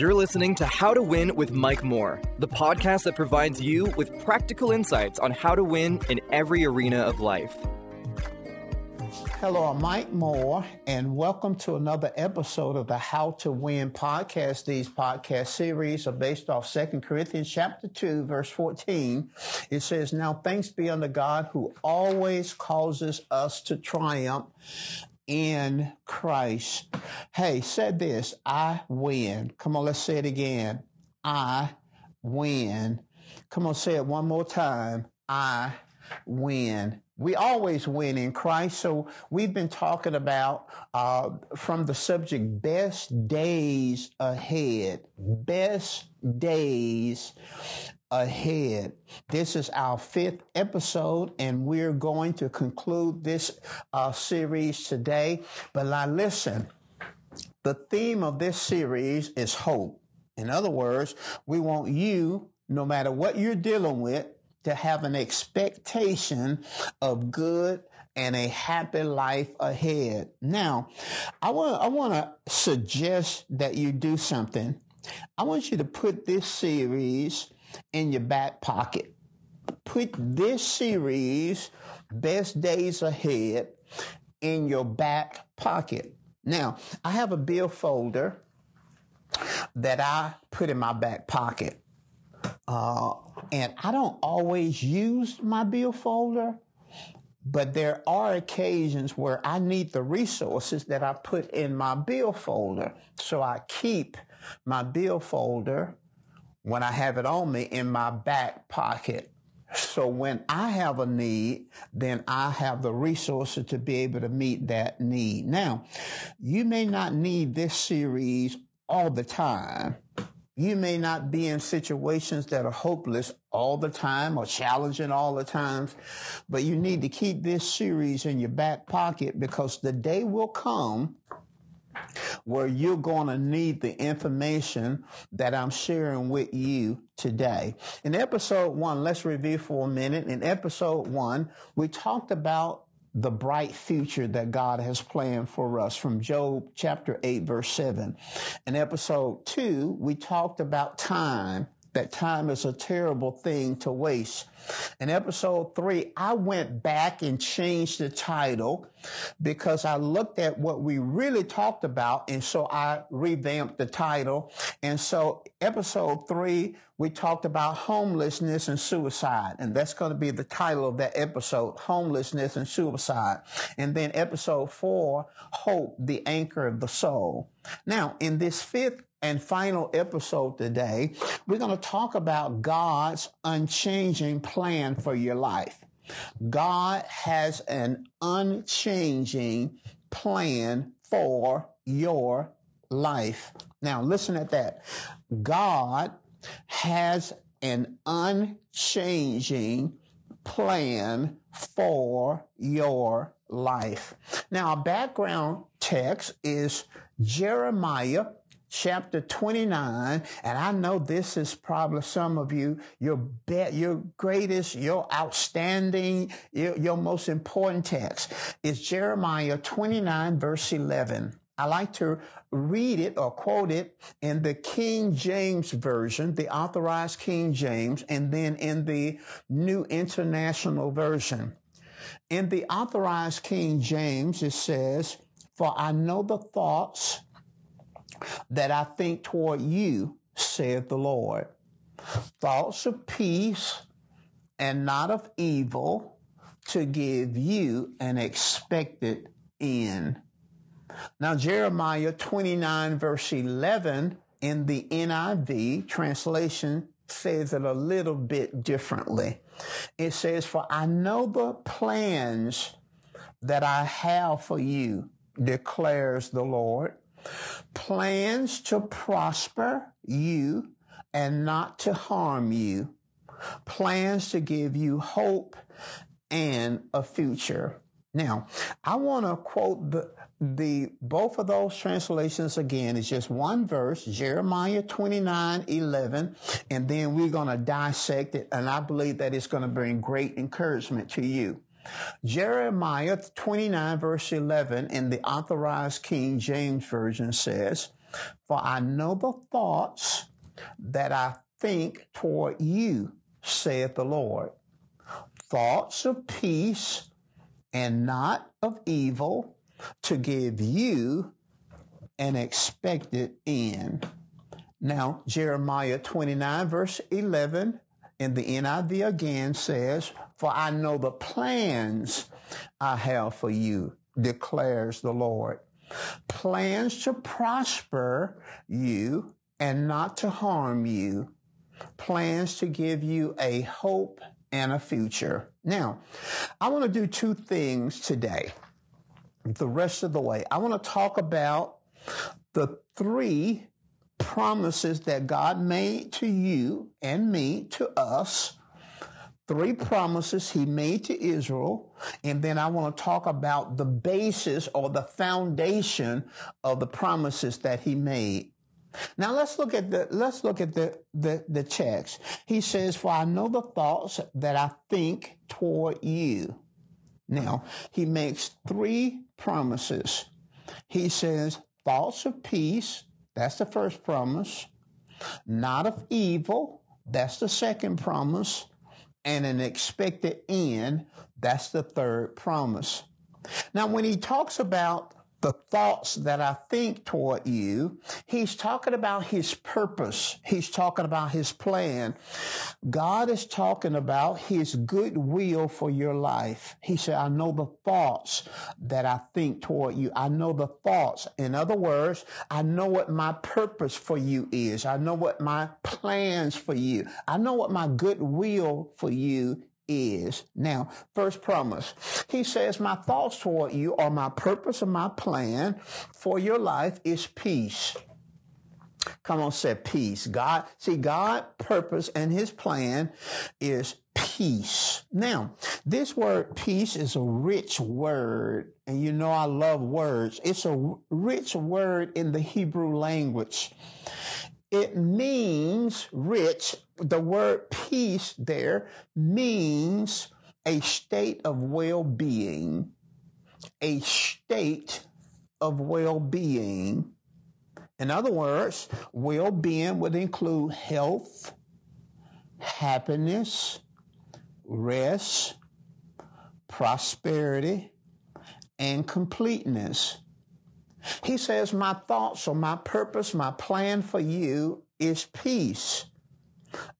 You're listening to How to Win with Mike Moore, the podcast that provides you with practical insights on how to win in every arena of life. Hello, I'm Mike Moore, and welcome to another episode of the How to Win podcast. These podcast series are based off 2 Corinthians chapter 2, verse 14. It says, Now thanks be unto God who always causes us to triumph in Christ. Hey, said this, I win. Come on, let's say it again. I win. Come on, say it one more time. I win. We always win in Christ. So we've been talking about uh, from the subject best days ahead. Best days ahead. This is our fifth episode, and we're going to conclude this uh, series today. But now, listen, the theme of this series is hope. In other words, we want you, no matter what you're dealing with, to have an expectation of good and a happy life ahead. Now, I want I want to suggest that you do something. I want you to put this series in your back pocket. Put this series, Best Days Ahead, in your back pocket. Now, I have a bill folder that I put in my back pocket. Uh, and I don't always use my bill folder, but there are occasions where I need the resources that I put in my bill folder. So I keep my bill folder when I have it on me in my back pocket. So when I have a need, then I have the resources to be able to meet that need. Now, you may not need this series all the time. You may not be in situations that are hopeless all the time or challenging all the times, but you need to keep this series in your back pocket because the day will come where you're going to need the information that I'm sharing with you today. In episode one, let's review for a minute. In episode one, we talked about the bright future that God has planned for us from Job chapter 8 verse 7. In episode 2, we talked about time, that time is a terrible thing to waste. In episode 3, I went back and changed the title because I looked at what we really talked about and so I revamped the title. And so episode 3 we talked about homelessness and suicide, and that's going to be the title of that episode, homelessness and suicide. And then episode four, hope, the anchor of the soul. Now, in this fifth and final episode today, we're going to talk about God's unchanging plan for your life. God has an unchanging plan for your life. Now, listen at that. God has an unchanging plan for your life. Now, our background text is Jeremiah chapter 29 and i know this is probably some of you your be- your greatest your outstanding your, your most important text is jeremiah 29 verse 11 I like to read it or quote it in the King James Version, the authorized King James, and then in the New International Version. In the authorized King James, it says, For I know the thoughts that I think toward you, saith the Lord. Thoughts of peace and not of evil to give you an expected end. Now, Jeremiah 29, verse 11 in the NIV translation says it a little bit differently. It says, For I know the plans that I have for you, declares the Lord. Plans to prosper you and not to harm you. Plans to give you hope and a future. Now, I want to quote the, the both of those translations again is just one verse, Jeremiah 29, 11, and then we're going to dissect it, and I believe that it's going to bring great encouragement to you. Jeremiah 29 verse 11 in the authorized King James Version says, For I know the thoughts that I think toward you, saith the Lord. Thoughts of peace and not of evil to give you an expected end. Now, Jeremiah 29, verse 11 in the NIV again says, For I know the plans I have for you, declares the Lord. Plans to prosper you and not to harm you. Plans to give you a hope and a future. Now, I want to do two things today. The rest of the way, I want to talk about the three promises that God made to you and me, to us. Three promises he made to Israel. And then I want to talk about the basis or the foundation of the promises that he made. Now let's look at the let's look at the, the, the text. He says, For I know the thoughts that I think toward you. Now, he makes three promises. He says, thoughts of peace, that's the first promise. Not of evil, that's the second promise. And an expected end, that's the third promise. Now, when he talks about the thoughts that I think toward you. He's talking about his purpose. He's talking about his plan. God is talking about his good will for your life. He said, I know the thoughts that I think toward you. I know the thoughts. In other words, I know what my purpose for you is. I know what my plans for you. I know what my good will for you is. Now, first promise. He says, My thoughts toward you or my purpose and my plan for your life is peace. Come on, say peace. God, see, God purpose and his plan is peace. Now, this word peace is a rich word. And you know, I love words. It's a rich word in the Hebrew language. It means rich. The word peace there means a state of well-being, a state of well-being. In other words, well-being would include health, happiness, rest, prosperity, and completeness. He says, My thoughts or my purpose, my plan for you is peace,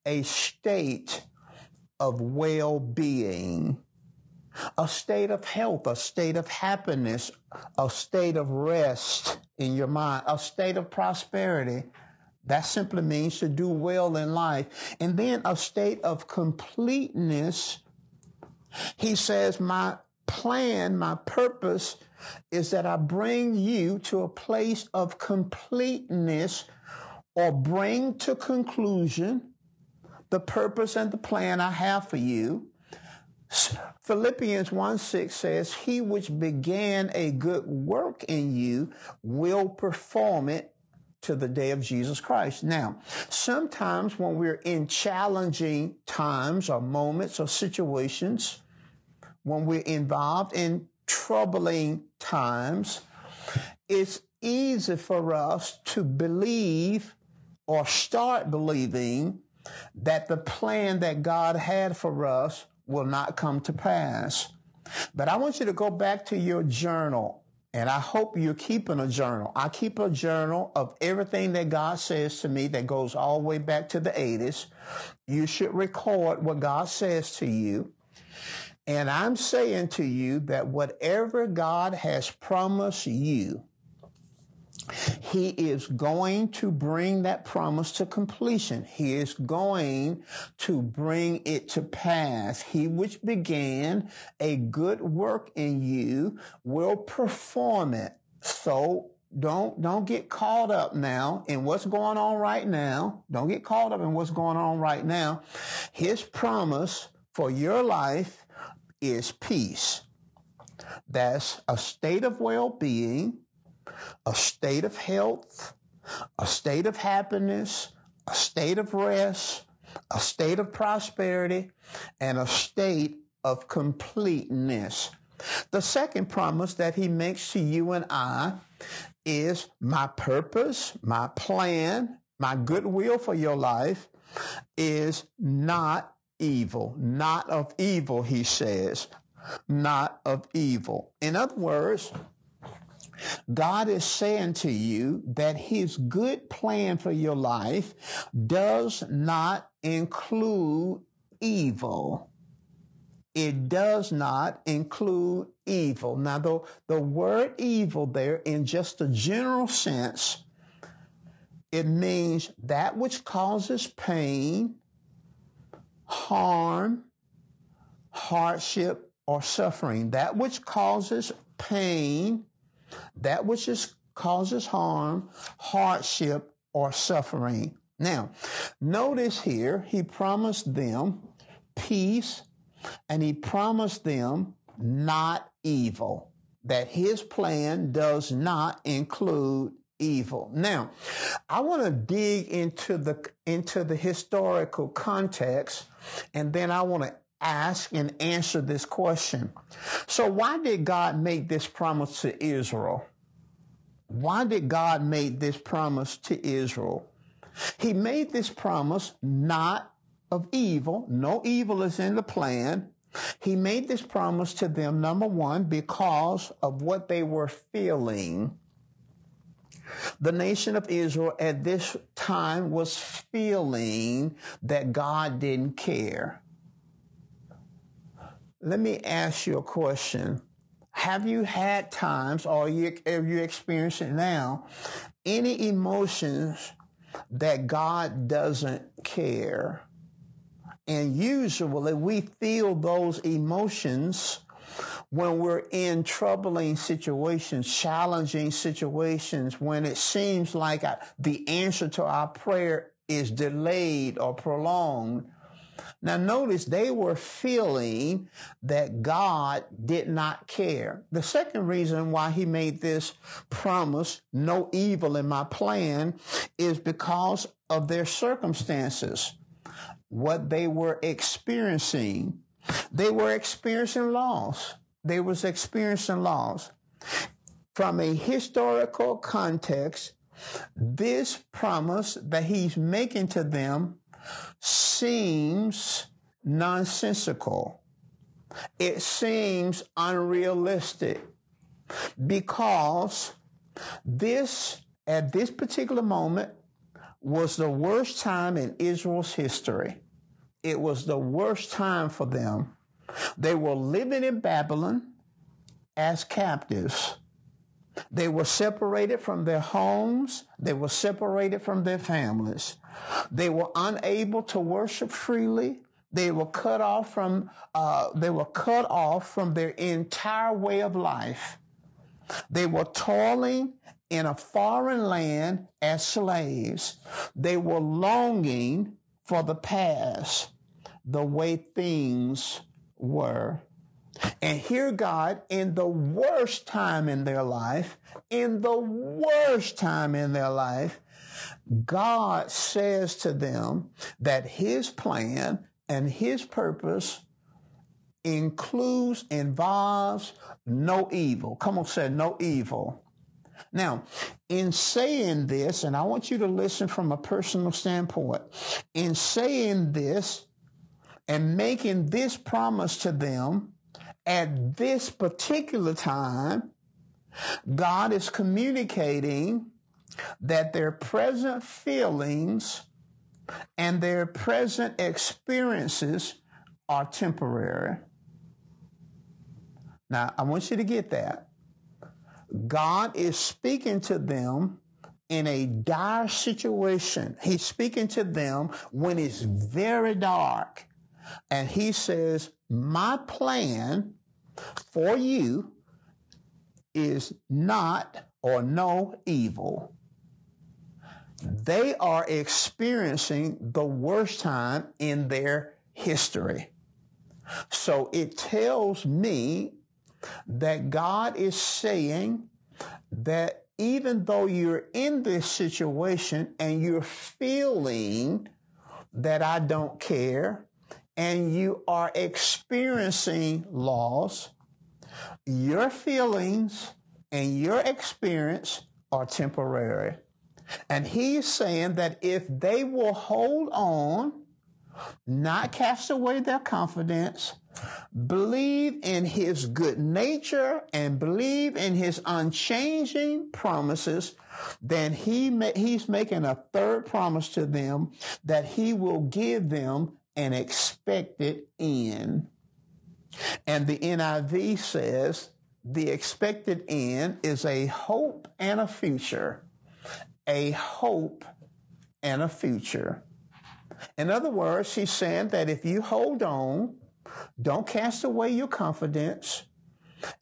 a state of well being, a state of health, a state of happiness, a state of rest in your mind, a state of prosperity. That simply means to do well in life. And then a state of completeness. He says, My plan, my purpose is that I bring you to a place of completeness or bring to conclusion the purpose and the plan I have for you. Philippians 1 6 says, He which began a good work in you will perform it to the day of Jesus Christ. Now, sometimes when we're in challenging times or moments or situations, when we're involved in troubling times, it's easy for us to believe or start believing that the plan that God had for us will not come to pass. But I want you to go back to your journal, and I hope you're keeping a journal. I keep a journal of everything that God says to me that goes all the way back to the 80s. You should record what God says to you. And I'm saying to you that whatever God has promised you, he is going to bring that promise to completion. He is going to bring it to pass. He which began a good work in you will perform it. So don't don't get caught up now in what's going on right now. Don't get caught up in what's going on right now. His promise for your life is peace. That's a state of well-being, a state of health, a state of happiness, a state of rest, a state of prosperity, and a state of completeness. The second promise that he makes to you and I is my purpose, my plan, my goodwill for your life is not evil, not of evil, he says, not of evil. In other words, God is saying to you that his good plan for your life does not include evil. It does not include evil. Now, the, the word evil there, in just a general sense, it means that which causes pain, harm, hardship, or suffering. That which causes pain, that which is, causes harm, hardship, or suffering. Now, notice here, he promised them peace and he promised them not evil, that his plan does not include evil. Now, I want to dig into the into the historical context and then I want to ask and answer this question. So why did God make this promise to Israel? Why did God make this promise to Israel? He made this promise not of evil. No evil is in the plan. He made this promise to them, number one, because of what they were feeling. The nation of Israel at this time was feeling that God didn't care. Let me ask you a question. Have you had times, or are you, are you experiencing now, any emotions that God doesn't care? And usually we feel those emotions when we're in troubling situations, challenging situations, when it seems like the answer to our prayer is delayed or prolonged. Now notice they were feeling that God did not care. The second reason why he made this promise, no evil in my plan, is because of their circumstances what they were experiencing. They were experiencing loss. They was experiencing loss. From a historical context, this promise that he's making to them seems nonsensical. It seems unrealistic because this, at this particular moment, was the worst time in Israel's history. It was the worst time for them. They were living in Babylon as captives. They were separated from their homes. They were separated from their families. They were unable to worship freely. They were cut off from, uh, they were cut off from their entire way of life. They were toiling in a foreign land as slaves. They were longing for the past, the way things were. And here God, in the worst time in their life, in the worst time in their life, God says to them that his plan and his purpose includes, involves no evil. Come on, say no evil. Now, in saying this, and I want you to listen from a personal standpoint, in saying this and making this promise to them at this particular time, God is communicating that their present feelings and their present experiences are temporary. Now, I want you to get that. God is speaking to them in a dire situation. He's speaking to them when it's very dark. And he says, My plan for you is not or no evil. They are experiencing the worst time in their history. So it tells me that God is saying that even though you're in this situation and you're feeling that I don't care and you are experiencing loss, your feelings and your experience are temporary. And he's saying that if they will hold on, not cast away their confidence, believe in his good nature and believe in his unchanging promises, then he ma- he's making a third promise to them that he will give them an expected end. And the NIV says the expected end is a hope and a future. A hope and a future. In other words, she's saying that if you hold on, don't cast away your confidence.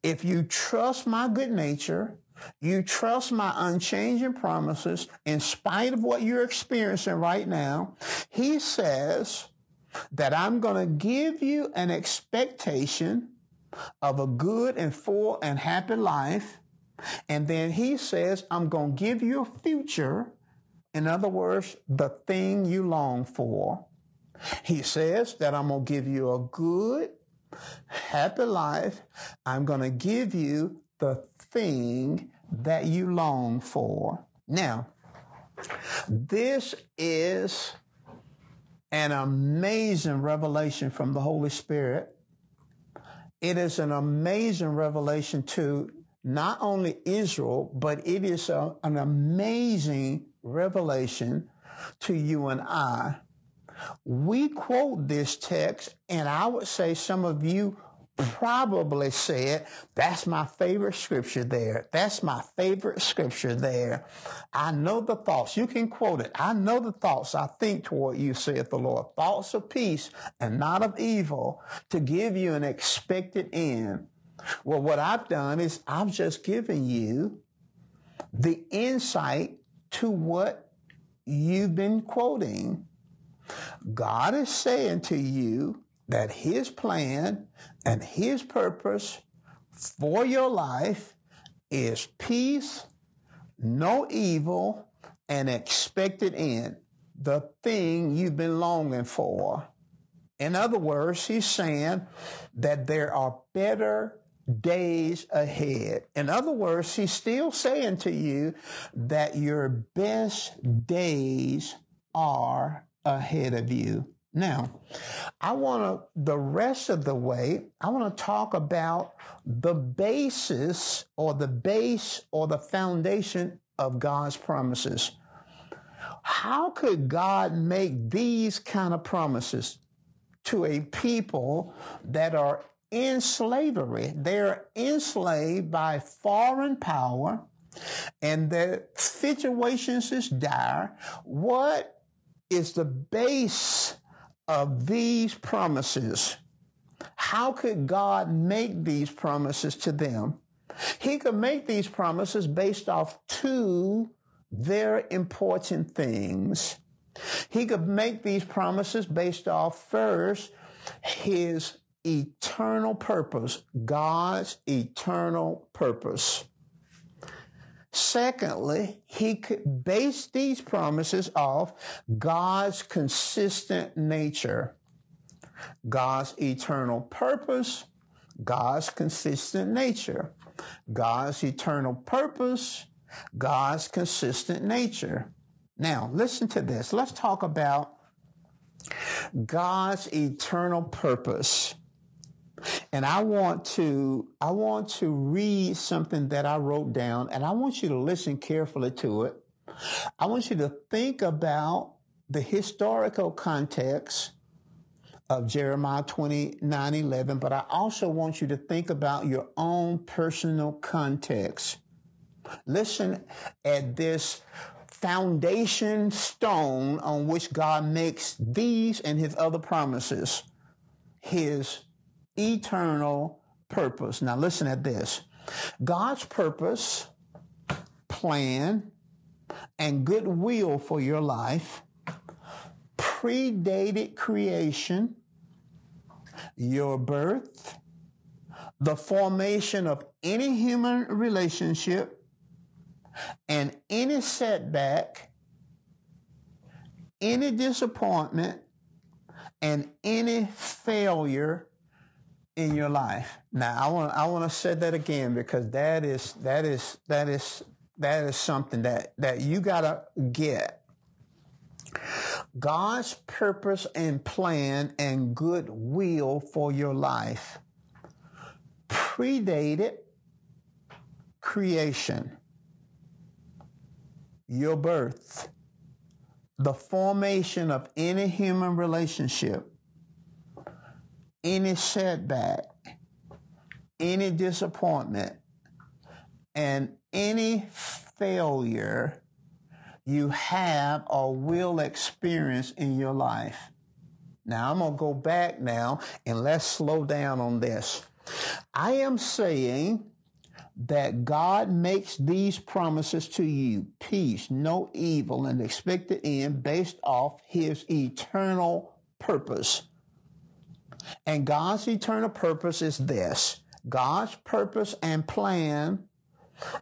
If you trust my good nature, you trust my unchanging promises in spite of what you're experiencing right now, he says that I'm going to give you an expectation of a good and full and happy life. And then he says, I'm going to give you a future in other words, the thing you long for. He says that I'm going to give you a good, happy life. I'm going to give you the thing that you long for. Now, this is an amazing revelation from the Holy Spirit. It is an amazing revelation to not only Israel, but it is a, an amazing revelation to you and I. We quote this text, and I would say some of you probably said, That's my favorite scripture there. That's my favorite scripture there. I know the thoughts. You can quote it. I know the thoughts I think toward you, saith the Lord. Thoughts of peace and not of evil to give you an expected end. Well, what I've done is I've just given you the insight to what you've been quoting. God is saying to you that His plan and His purpose for your life is peace, no evil, and expected end, the thing you've been longing for. In other words, He's saying that there are better days ahead. In other words, he's still saying to you that your best days are ahead of you. Now, I want to, the rest of the way, I want to talk about the basis or the base or the foundation of God's promises. How could God make these kind of promises to a people that are in slavery. They're enslaved by foreign power and their situations is dire. What is the base of these promises? How could God make these promises to them? He could make these promises based off two very important things. He could make these promises based off first his eternal purpose, God's eternal purpose. Secondly, he could base these promises off God's consistent nature, God's eternal purpose, God's consistent nature, God's eternal purpose, God's consistent nature. Now, listen to this. Let's talk about God's eternal purpose. And I want to, I want to read something that I wrote down and I want you to listen carefully to it. I want you to think about the historical context of Jeremiah 29 11, but I also want you to think about your own personal context. Listen at this foundation stone on which God makes these and his other promises his eternal purpose. Now, listen at this God's purpose, plan, and goodwill for your life predated creation, your birth, the formation of any human relationship, and any setback, any disappointment, and any failure in your life. Now, I want I want to say that again because that is that is that is that is something that, that you gotta get. God's purpose and plan and good will for your life predated creation, your birth, the formation of any human relationship, any setback, any disappointment, and any failure you have or will experience in your life. Now, I'm going to go back now and let's slow down on this. I am saying that God makes these promises to you peace, no evil, and expected end based off his eternal purpose. And God's eternal purpose is this God's purpose and plan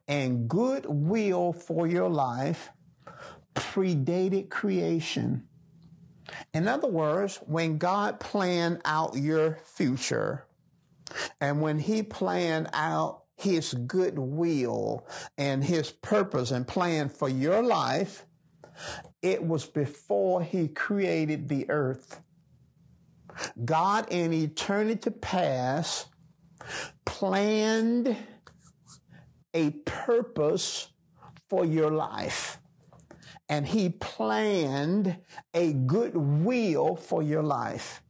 and good will for your life predated creation. In other words, when God planned out your future and when he planned out his good will and his purpose and plan for your life, it was before he created the earth. God in eternity past planned a purpose for your life. And he planned a good will for your life.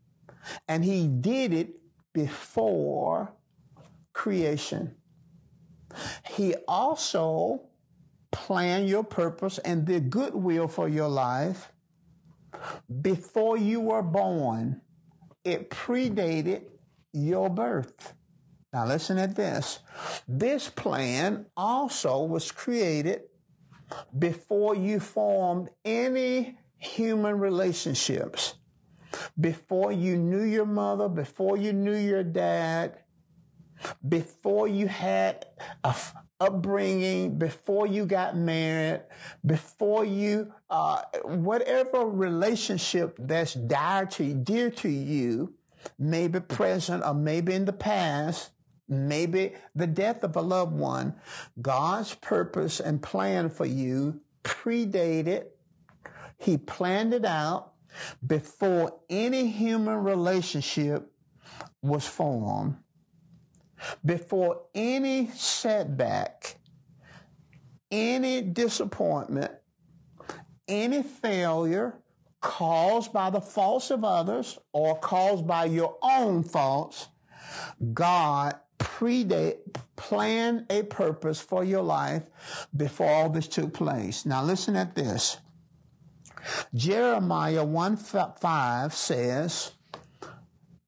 And he did it before creation. He also planned your purpose and the good will for your life before you were born. It predated your birth. Now listen at this. This plan also was created before you formed any human relationships. Before you knew your mother, before you knew your dad, before you had a upbringing, before you got married, before you, uh, whatever relationship that's dear to, dear to you, maybe present or maybe in the past, maybe the death of a loved one, God's purpose and plan for you predated. He planned it out before any human relationship was formed, before any setback, any disappointment, any failure caused by the faults of others or caused by your own faults, God predate, plan a purpose for your life before all this took place. Now listen at this. Jeremiah 1 5 says,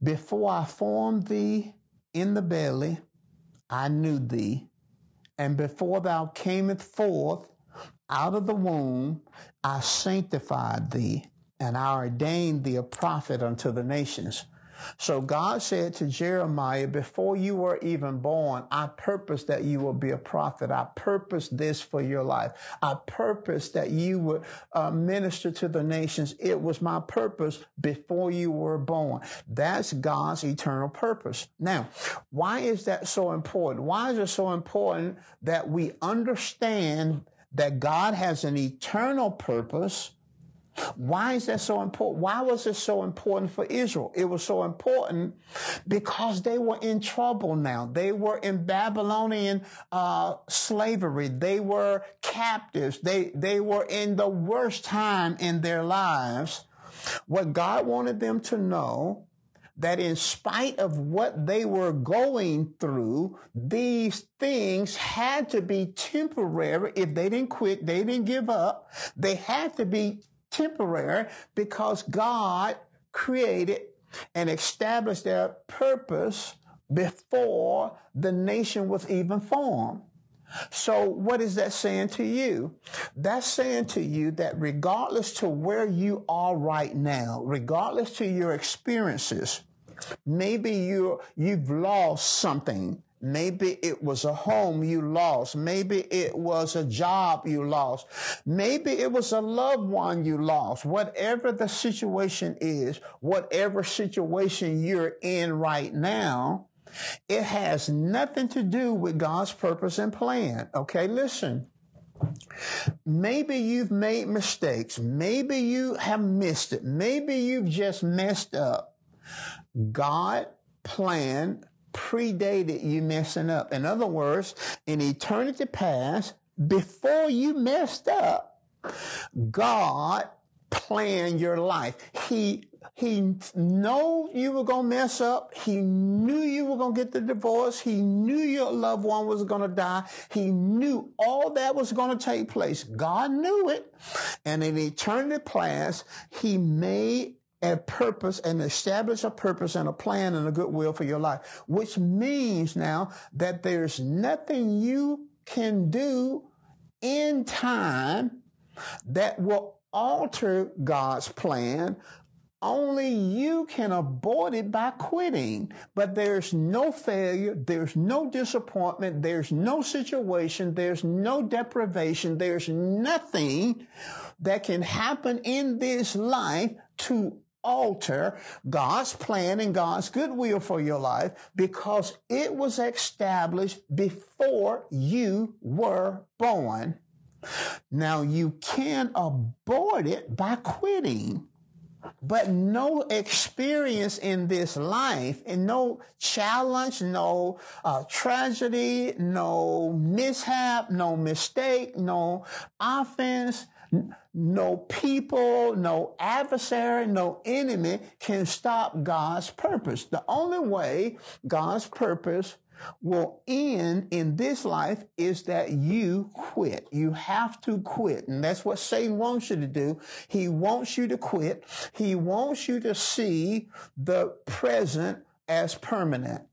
Before I formed thee in the belly, I knew thee. And before thou camest forth out of the womb, I sanctified thee, and I ordained thee a prophet unto the nations. So God said to Jeremiah, before you were even born, I purposed that you will be a prophet. I purposed this for your life. I purposed that you would uh, minister to the nations. It was my purpose before you were born. That's God's eternal purpose. Now, why is that so important? Why is it so important that we understand that God has an eternal purpose why is that so important? Why was it so important for Israel? It was so important because they were in trouble now. They were in Babylonian uh, slavery. They were captives. They they were in the worst time in their lives. What God wanted them to know that in spite of what they were going through, these things had to be temporary. If they didn't quit, they didn't give up. They had to be temporary because God created and established their purpose before the nation was even formed. So what is that saying to you? That's saying to you that regardless to where you are right now, regardless to your experiences, maybe you you've lost something Maybe it was a home you lost. Maybe it was a job you lost. Maybe it was a loved one you lost. Whatever the situation is, whatever situation you're in right now, it has nothing to do with God's purpose and plan. Okay, listen. Maybe you've made mistakes. Maybe you have missed it. Maybe you've just messed up. God planned predated you messing up. In other words, in eternity past, before you messed up, God planned your life. He he knew you were to mess up. He knew you were to get the divorce. He knew your loved one was to die. He knew all that was to take place. God knew it. And in eternity past, he made a purpose and establish a purpose and a plan and a good will for your life, which means now that there's nothing you can do in time that will alter God's plan. Only you can abort it by quitting. But there's no failure. There's no disappointment. There's no situation. There's no deprivation. There's nothing that can happen in this life to alter God's plan and God's goodwill for your life because it was established before you were born. Now you can abort it by quitting. But no experience in this life and no challenge, no uh, tragedy, no mishap, no mistake, no offense, no people, no adversary, no enemy can stop God's purpose. The only way God's purpose will end in this life is that you quit. You have to quit. And that's what Satan wants you to do. He wants you to quit. He wants you to see the present as permanent.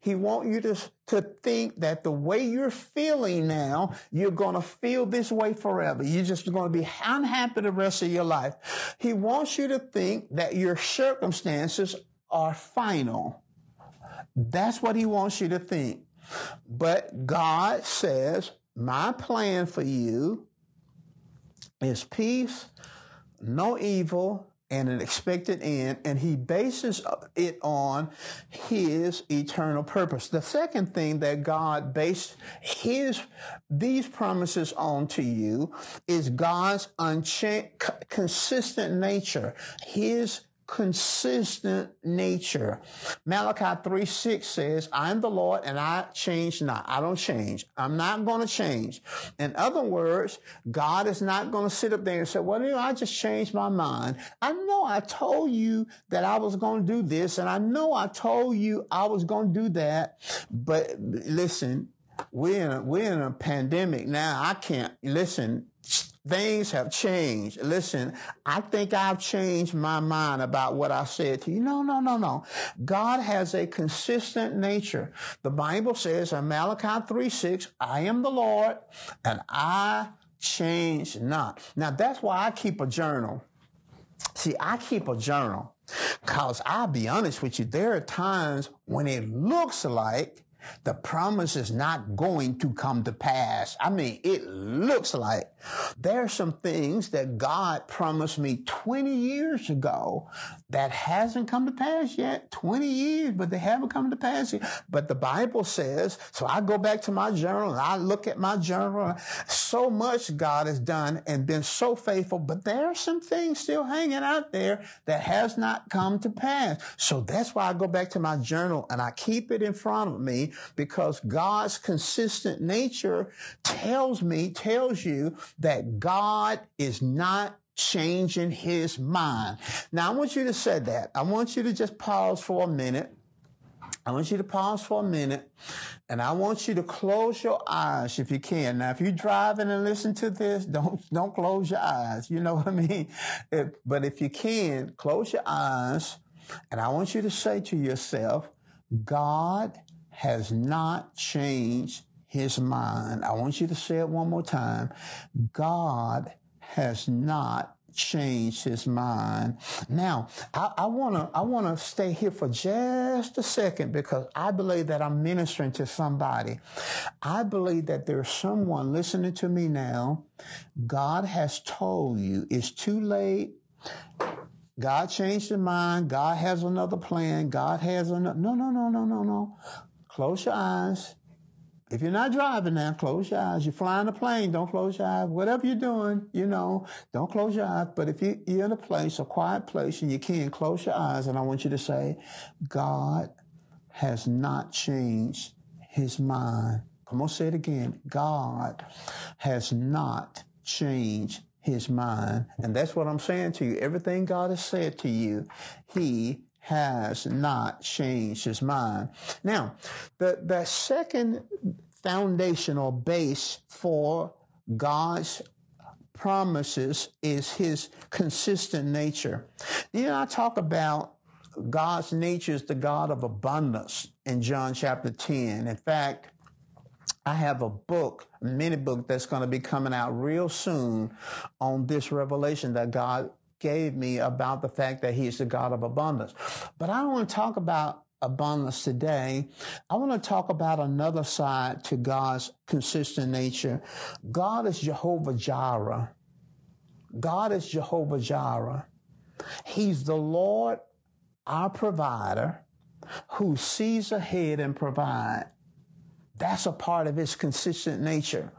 He wants you to, to think that the way you're feeling now, you're going to feel this way forever. You're just going to be unhappy the rest of your life. He wants you to think that your circumstances are final. That's what he wants you to think. But God says, my plan for you is peace, no evil, and an expected end, and he bases it on his eternal purpose. The second thing that God based his these promises on to you is God's unchanged, consistent nature, his consistent nature. Malachi 3 6 says, I am the Lord and I change not. I don't change. I'm not going to change. In other words, God is not going to sit up there and say, well, you know, I just changed my mind. I know I told you that I was going to do this and I know I told you I was going to do that. But listen, we're in a, we're in a pandemic now. I can't listen. Things have changed. Listen, I think I've changed my mind about what I said to you. No, no, no, no. God has a consistent nature. The Bible says in Malachi 3 6, I am the Lord and I change not. Now that's why I keep a journal. See, I keep a journal because I'll be honest with you, there are times when it looks like the promise is not going to come to pass. I mean, it looks like there are some things that God promised me 20 years ago that hasn't come to pass yet. 20 years, but they haven't come to pass yet. But the Bible says, so I go back to my journal and I look at my journal. So much God has done and been so faithful, but there are some things still hanging out there that has not come to pass. So that's why I go back to my journal and I keep it in front of me because God's consistent nature tells me, tells you that God is not changing his mind. Now I want you to say that. I want you to just pause for a minute. I want you to pause for a minute and I want you to close your eyes if you can. Now, if you're driving and listen to this, don't, don't close your eyes. You know what I mean? If, but if you can, close your eyes and I want you to say to yourself, God has not changed his mind. I want you to say it one more time. God has not changed his mind. Now, I, want to I want to stay here for just a second because I believe that I'm ministering to somebody. I believe that there's someone listening to me now. God has told you it's too late. God changed your mind. God has another plan. God has another. No, no, no, no, no, no. Close your eyes. If you're not driving now, close your eyes. You're flying a plane, don't close your eyes. Whatever you're doing, you know, don't close your eyes. But if you, you're in a place, a quiet place, and you can, close your eyes. And I want you to say, God has not changed his mind. Come on, say it again. God has not changed his mind. And that's what I'm saying to you. Everything God has said to you, he has not changed his mind. Now, the, the second foundation or base for God's promises is his consistent nature. You know, I talk about God's nature is the God of abundance in John chapter 10. In fact, I have a book, a mini book that's going to be coming out real soon on this revelation that God gave me about the fact that he's the God of abundance. But I don't want to talk about abundance today. I want to talk about another side to God's consistent nature. God is Jehovah Jireh. God is Jehovah Jireh. He's the Lord, our provider, who sees ahead and provide. That's a part of his consistent nature.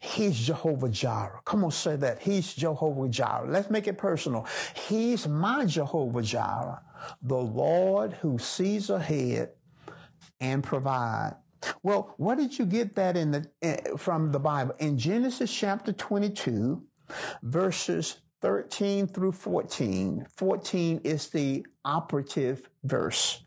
He's Jehovah Jireh. Come on, say that. He's Jehovah Jireh. Let's make it personal. He's my Jehovah Jireh, the Lord who sees ahead and provide. Well, where did you get that in the uh, from the Bible? In Genesis chapter 22, verses 13 through 14. 14 is the operative verse.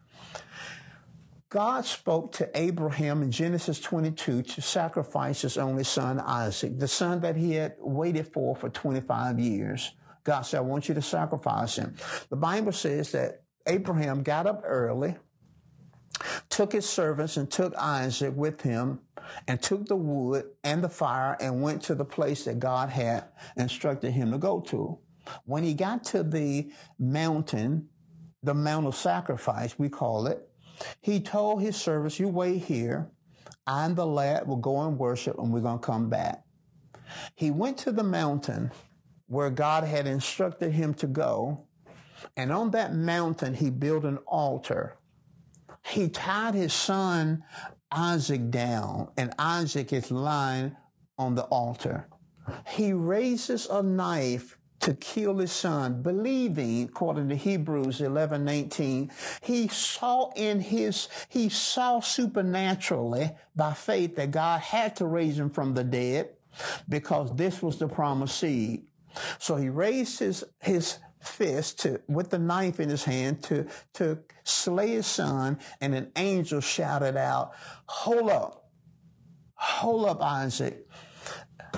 God spoke to Abraham in Genesis 22 to sacrifice his only son, Isaac, the son that he had waited for for 25 years. God said, I want you to sacrifice him. The Bible says that Abraham got up early, took his servants and took Isaac with him and took the wood and the fire and went to the place that God had instructed him to go to. When he got to the mountain, the Mount of Sacrifice, we call it, he told his servants, You wait here. I and the lad will go and worship, and we're going to come back. He went to the mountain where God had instructed him to go. And on that mountain, he built an altar. He tied his son Isaac down, and Isaac is lying on the altar. He raises a knife to kill his son, believing, according to Hebrews 11, 19, he saw in his, he saw supernaturally by faith that God had to raise him from the dead because this was the promised seed. So he raised his, his fist to, with the knife in his hand to, to slay his son and an angel shouted out, hold up, hold up Isaac,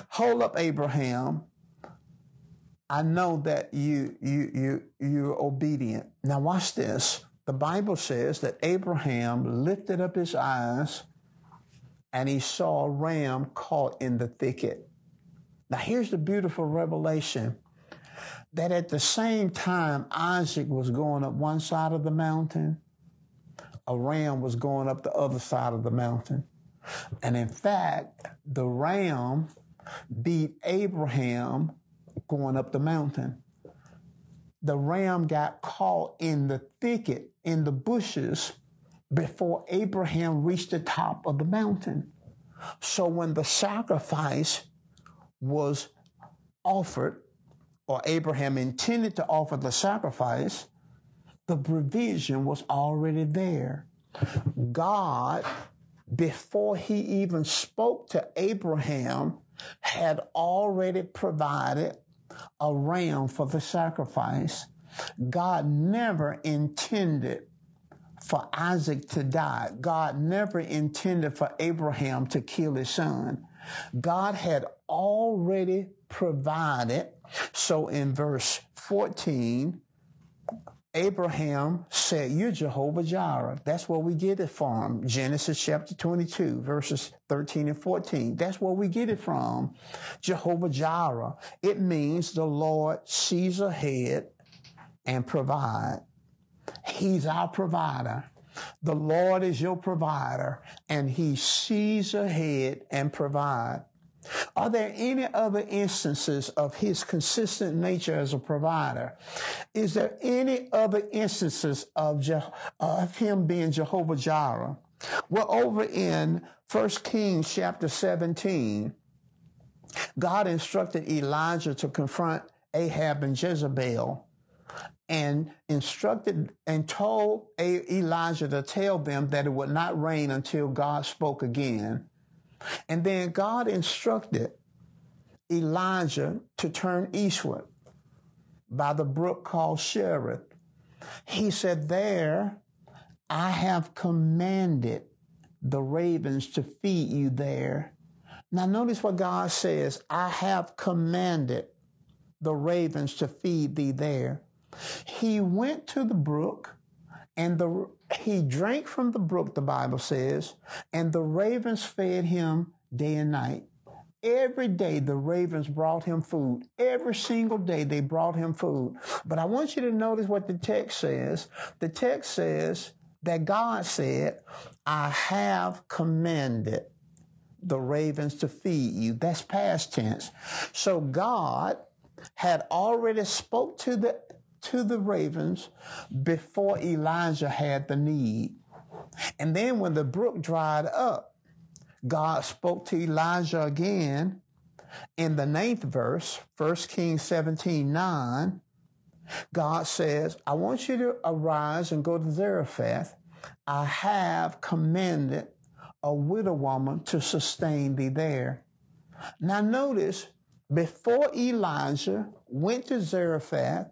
hold up Abraham, I know that you, you, you, you're obedient. Now watch this. The Bible says that Abraham lifted up his eyes and he saw a ram caught in the thicket. Now here's the beautiful revelation that at the same time Isaac was going up one side of the mountain, a ram was going up the other side of the mountain. And in fact, the ram beat Abraham going up the mountain. The ram got caught in the thicket, in the bushes, before Abraham reached the top of the mountain. So when the sacrifice was offered, or Abraham intended to offer the sacrifice, the provision was already there. God, before he even spoke to Abraham, had already provided a ram for the sacrifice. God never intended for Isaac to die. God never intended for Abraham to kill his son. God had already provided. So in verse 14, Abraham said, You're Jehovah Jireh. That's where we get it from. Genesis chapter 22, verses 13 and 14. That's where we get it from. Jehovah Jireh. It means the Lord sees ahead and provide. He's our provider. The Lord is your provider and he sees ahead and provide. Are there any other instances of his consistent nature as a provider? Is there any other instances of, Je- of him being Jehovah Jireh? Well, over in 1 Kings chapter 17, God instructed Elijah to confront Ahab and Jezebel and instructed and told Elijah to tell them that it would not rain until God spoke again. And then God instructed Elijah to turn eastward by the brook called Cherith. He said, There I have commanded the ravens to feed you there. Now, notice what God says I have commanded the ravens to feed thee there. He went to the brook and the, he drank from the brook, the Bible says, and the ravens fed him day and night. Every day the ravens brought him food. Every single day they brought him food. But I want you to notice what the text says. The text says that God said, I have commanded the ravens to feed you. That's past tense. So God had already spoke to the to the ravens before Elijah had the need. And then when the brook dried up, God spoke to Elijah again in the ninth verse, 1 Kings 17 9. God says, I want you to arise and go to Zarephath. I have commanded a widow woman to sustain thee there. Now notice, before Elijah went to Zarephath,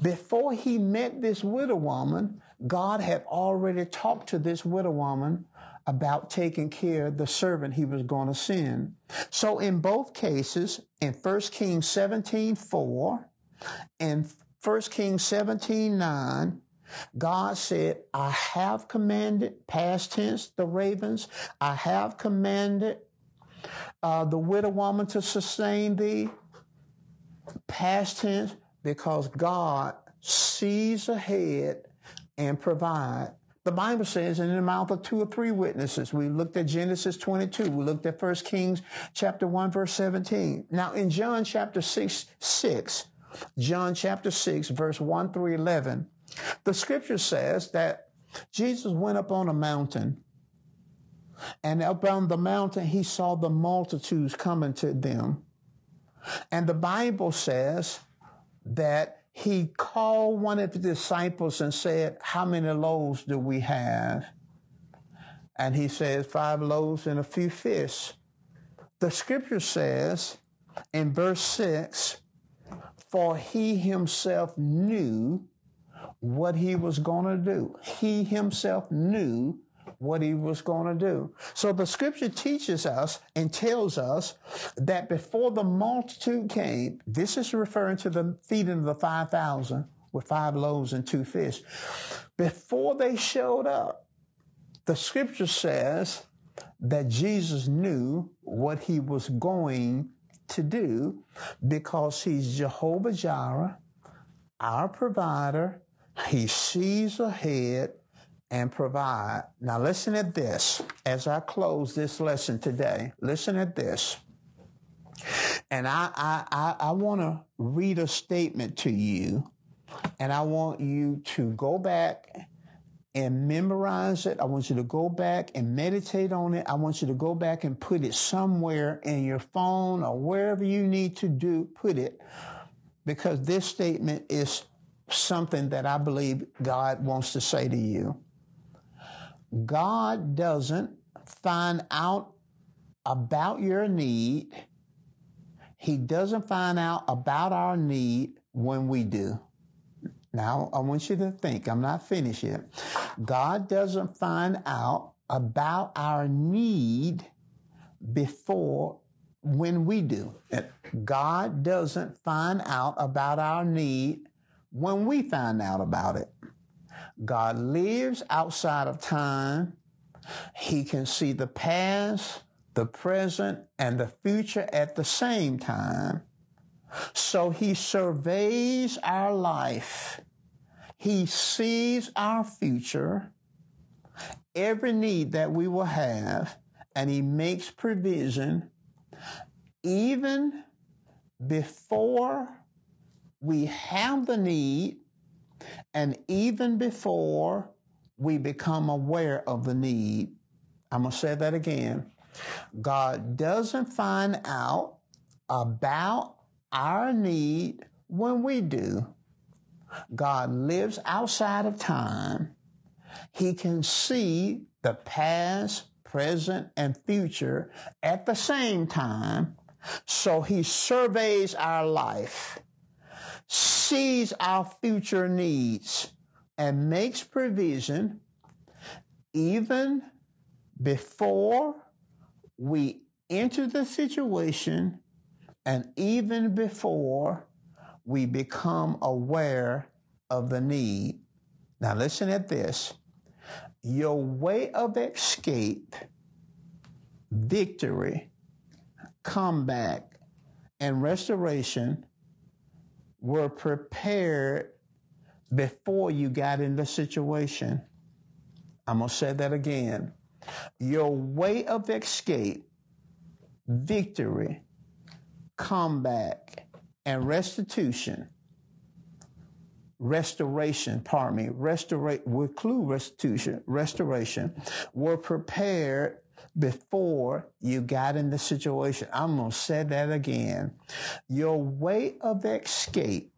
before he met this widow woman, God had already talked to this widow woman about taking care of the servant he was going to send. So in both cases, in 1 Kings 17, 4 and 1 Kings 17, 9, God said, I have commanded, past tense, the ravens, I have commanded uh, the widow woman to sustain thee, past tense, because God sees ahead and provide. The Bible says in the mouth of two or three witnesses. We looked at Genesis 22. We looked at 1 Kings chapter 1 verse 17. Now in John chapter 6, 6, John chapter 6 verse 1 through 11, the scripture says that Jesus went up on a mountain and up on the mountain he saw the multitudes coming to them. And the Bible says that he called one of the disciples and said, How many loaves do we have? And he says, Five loaves and a few fish. The scripture says in verse 6 For he himself knew what he was going to do. He himself knew what he was going to do. So the scripture teaches us and tells us that before the multitude came, this is referring to the feeding of the 5,000 with five loaves and two fish. Before they showed up, the scripture says that Jesus knew what he was going to do because he's Jehovah Jireh, our provider. He sees ahead and provide. Now, listen at this as I close this lesson today. Listen at this. And I, I, I, I want to read a statement to you, and I want you to go back and memorize it. I want you to go back and meditate on it. I want you to go back and put it somewhere in your phone or wherever you need to do, put it, because this statement is something that I believe God wants to say to you. God doesn't find out about your need. He doesn't find out about our need when we do. Now, I want you to think, I'm not finished yet. God doesn't find out about our need before when we do. God doesn't find out about our need when we find out about it. God lives outside of time. He can see the past, the present, and the future at the same time. So he surveys our life. He sees our future, every need that we will have, and he makes provision even before we have the need and even before we become aware of the need. I'm going to say that again. God doesn't find out about our need when we do. God lives outside of time. He can see the past, present, and future at the same time. So he surveys our life, sees our future needs, and makes provision even before we enter the situation and even before we become aware of the need. Now, listen at this. Your way of escape, victory, comeback, and restoration were prepared before you got in the situation. I'm going to say that again. Your way of escape, victory, comeback, and restitution, restoration, pardon me, restorate, clue restitution, restoration, were prepared before you got in the situation. I'm going to say that again. Your way of escape,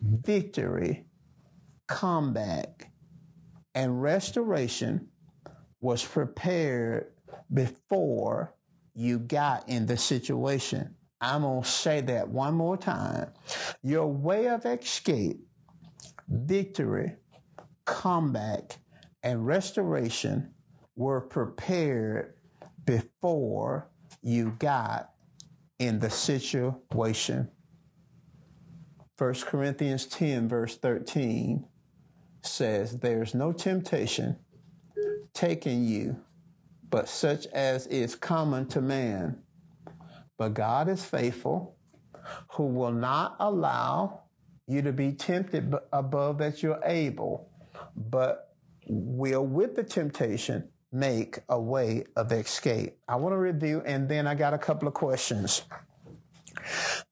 victory, comeback, and restoration was prepared before you got in the situation. I'm going to say that one more time. Your way of escape, victory, comeback, and restoration were prepared before you got in the situation. 1 Corinthians 10, verse 13 says, There's no temptation taking you, but such as is common to man. But God is faithful, who will not allow you to be tempted above that you're able, but will with the temptation make a way of escape. I want to review, and then I got a couple of questions.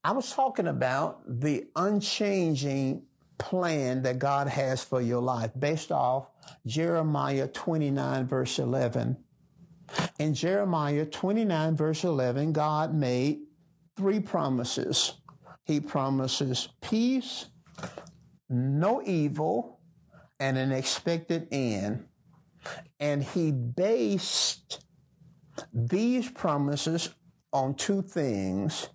I was talking about the unchanging plan that God has for your life based off Jeremiah 29, verse 11 in Jeremiah 29, verse 11, God made three promises. He promises peace, no evil, and an expected end. And he based these promises on two things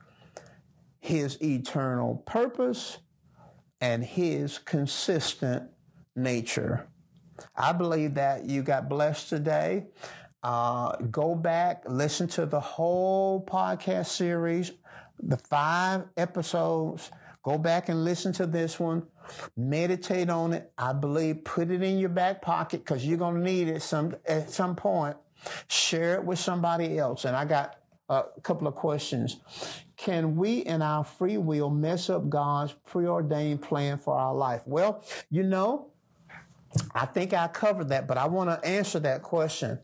his eternal purpose and his consistent nature. I believe that you got blessed today. Uh, go back, listen to the whole podcast series, the five episodes. Go back and listen to this one. Meditate on it. I believe put it in your back pocket because you're going to need it some at some point. Share it with somebody else. And I got a couple of questions. Can we in our free will mess up God's preordained plan for our life? Well, you know, I think I covered that, but I want to answer that question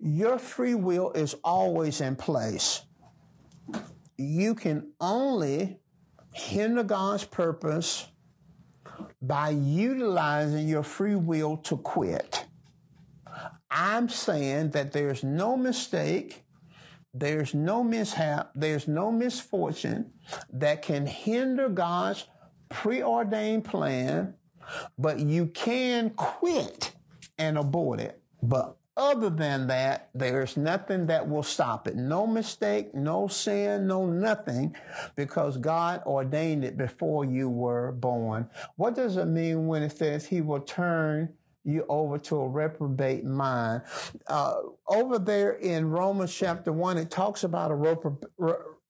your free will is always in place. You can only hinder God's purpose by utilizing your free will to quit. I'm saying that there's no mistake, there's no mishap, there's no misfortune that can hinder God's preordained plan, but you can quit and abort it. But other than that, there's nothing that will stop it. No mistake, no sin, no nothing, because God ordained it before you were born. What does it mean when it says He will turn you over to a reprobate mind? Uh, over there in Romans chapter 1, it talks about a reprobate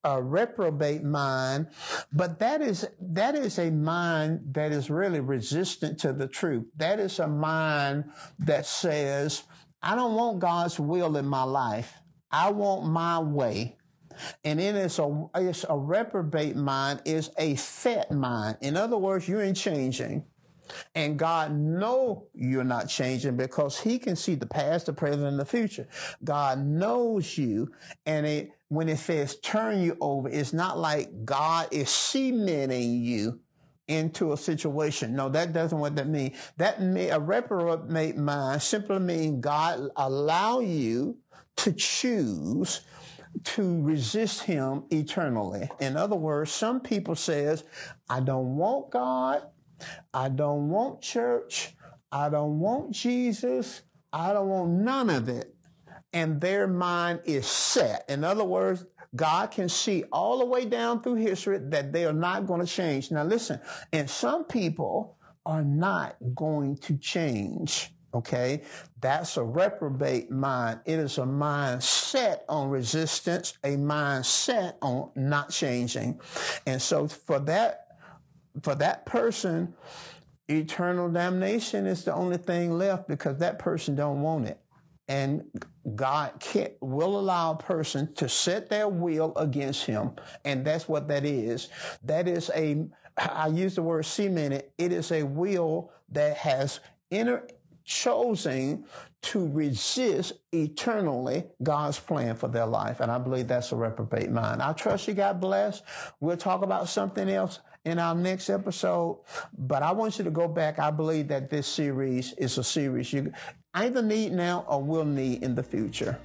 a reprobate mind, but that is that is a mind that is really resistant to the truth. That is a mind that says, I don't want God's will in my life. I want my way. And then it's a, it's a reprobate mind is a set mind. In other words, you ain't changing. And God know you're not changing because he can see the past, the present, and the future. God knows you. And it, when it says turn you over, it's not like God is cementing you into a situation. No, that doesn't what that mean. That may, a reprobate mind simply mean God allow you to choose to resist him eternally. In other words, some people says, I don't want God. I don't want church. I don't want Jesus. I don't want none of it. And their mind is set. In other words, God can see all the way down through history that they are not going to change. Now listen, and some people are not going to change. Okay. That's a reprobate mind. It is a mind set on resistance, a mind set on not changing. And so for that, for that person, eternal damnation is the only thing left because that person don't want it. And God can, will allow a person to set their will against him. And that's what that is. That is a, I use the word cemented. It is a will that has inner chosen to resist eternally God's plan for their life. And I believe that's a reprobate mind. I trust you got blessed. We'll talk about something else in our next episode. But I want you to go back. I believe that this series is a series you either need now or will need in the future.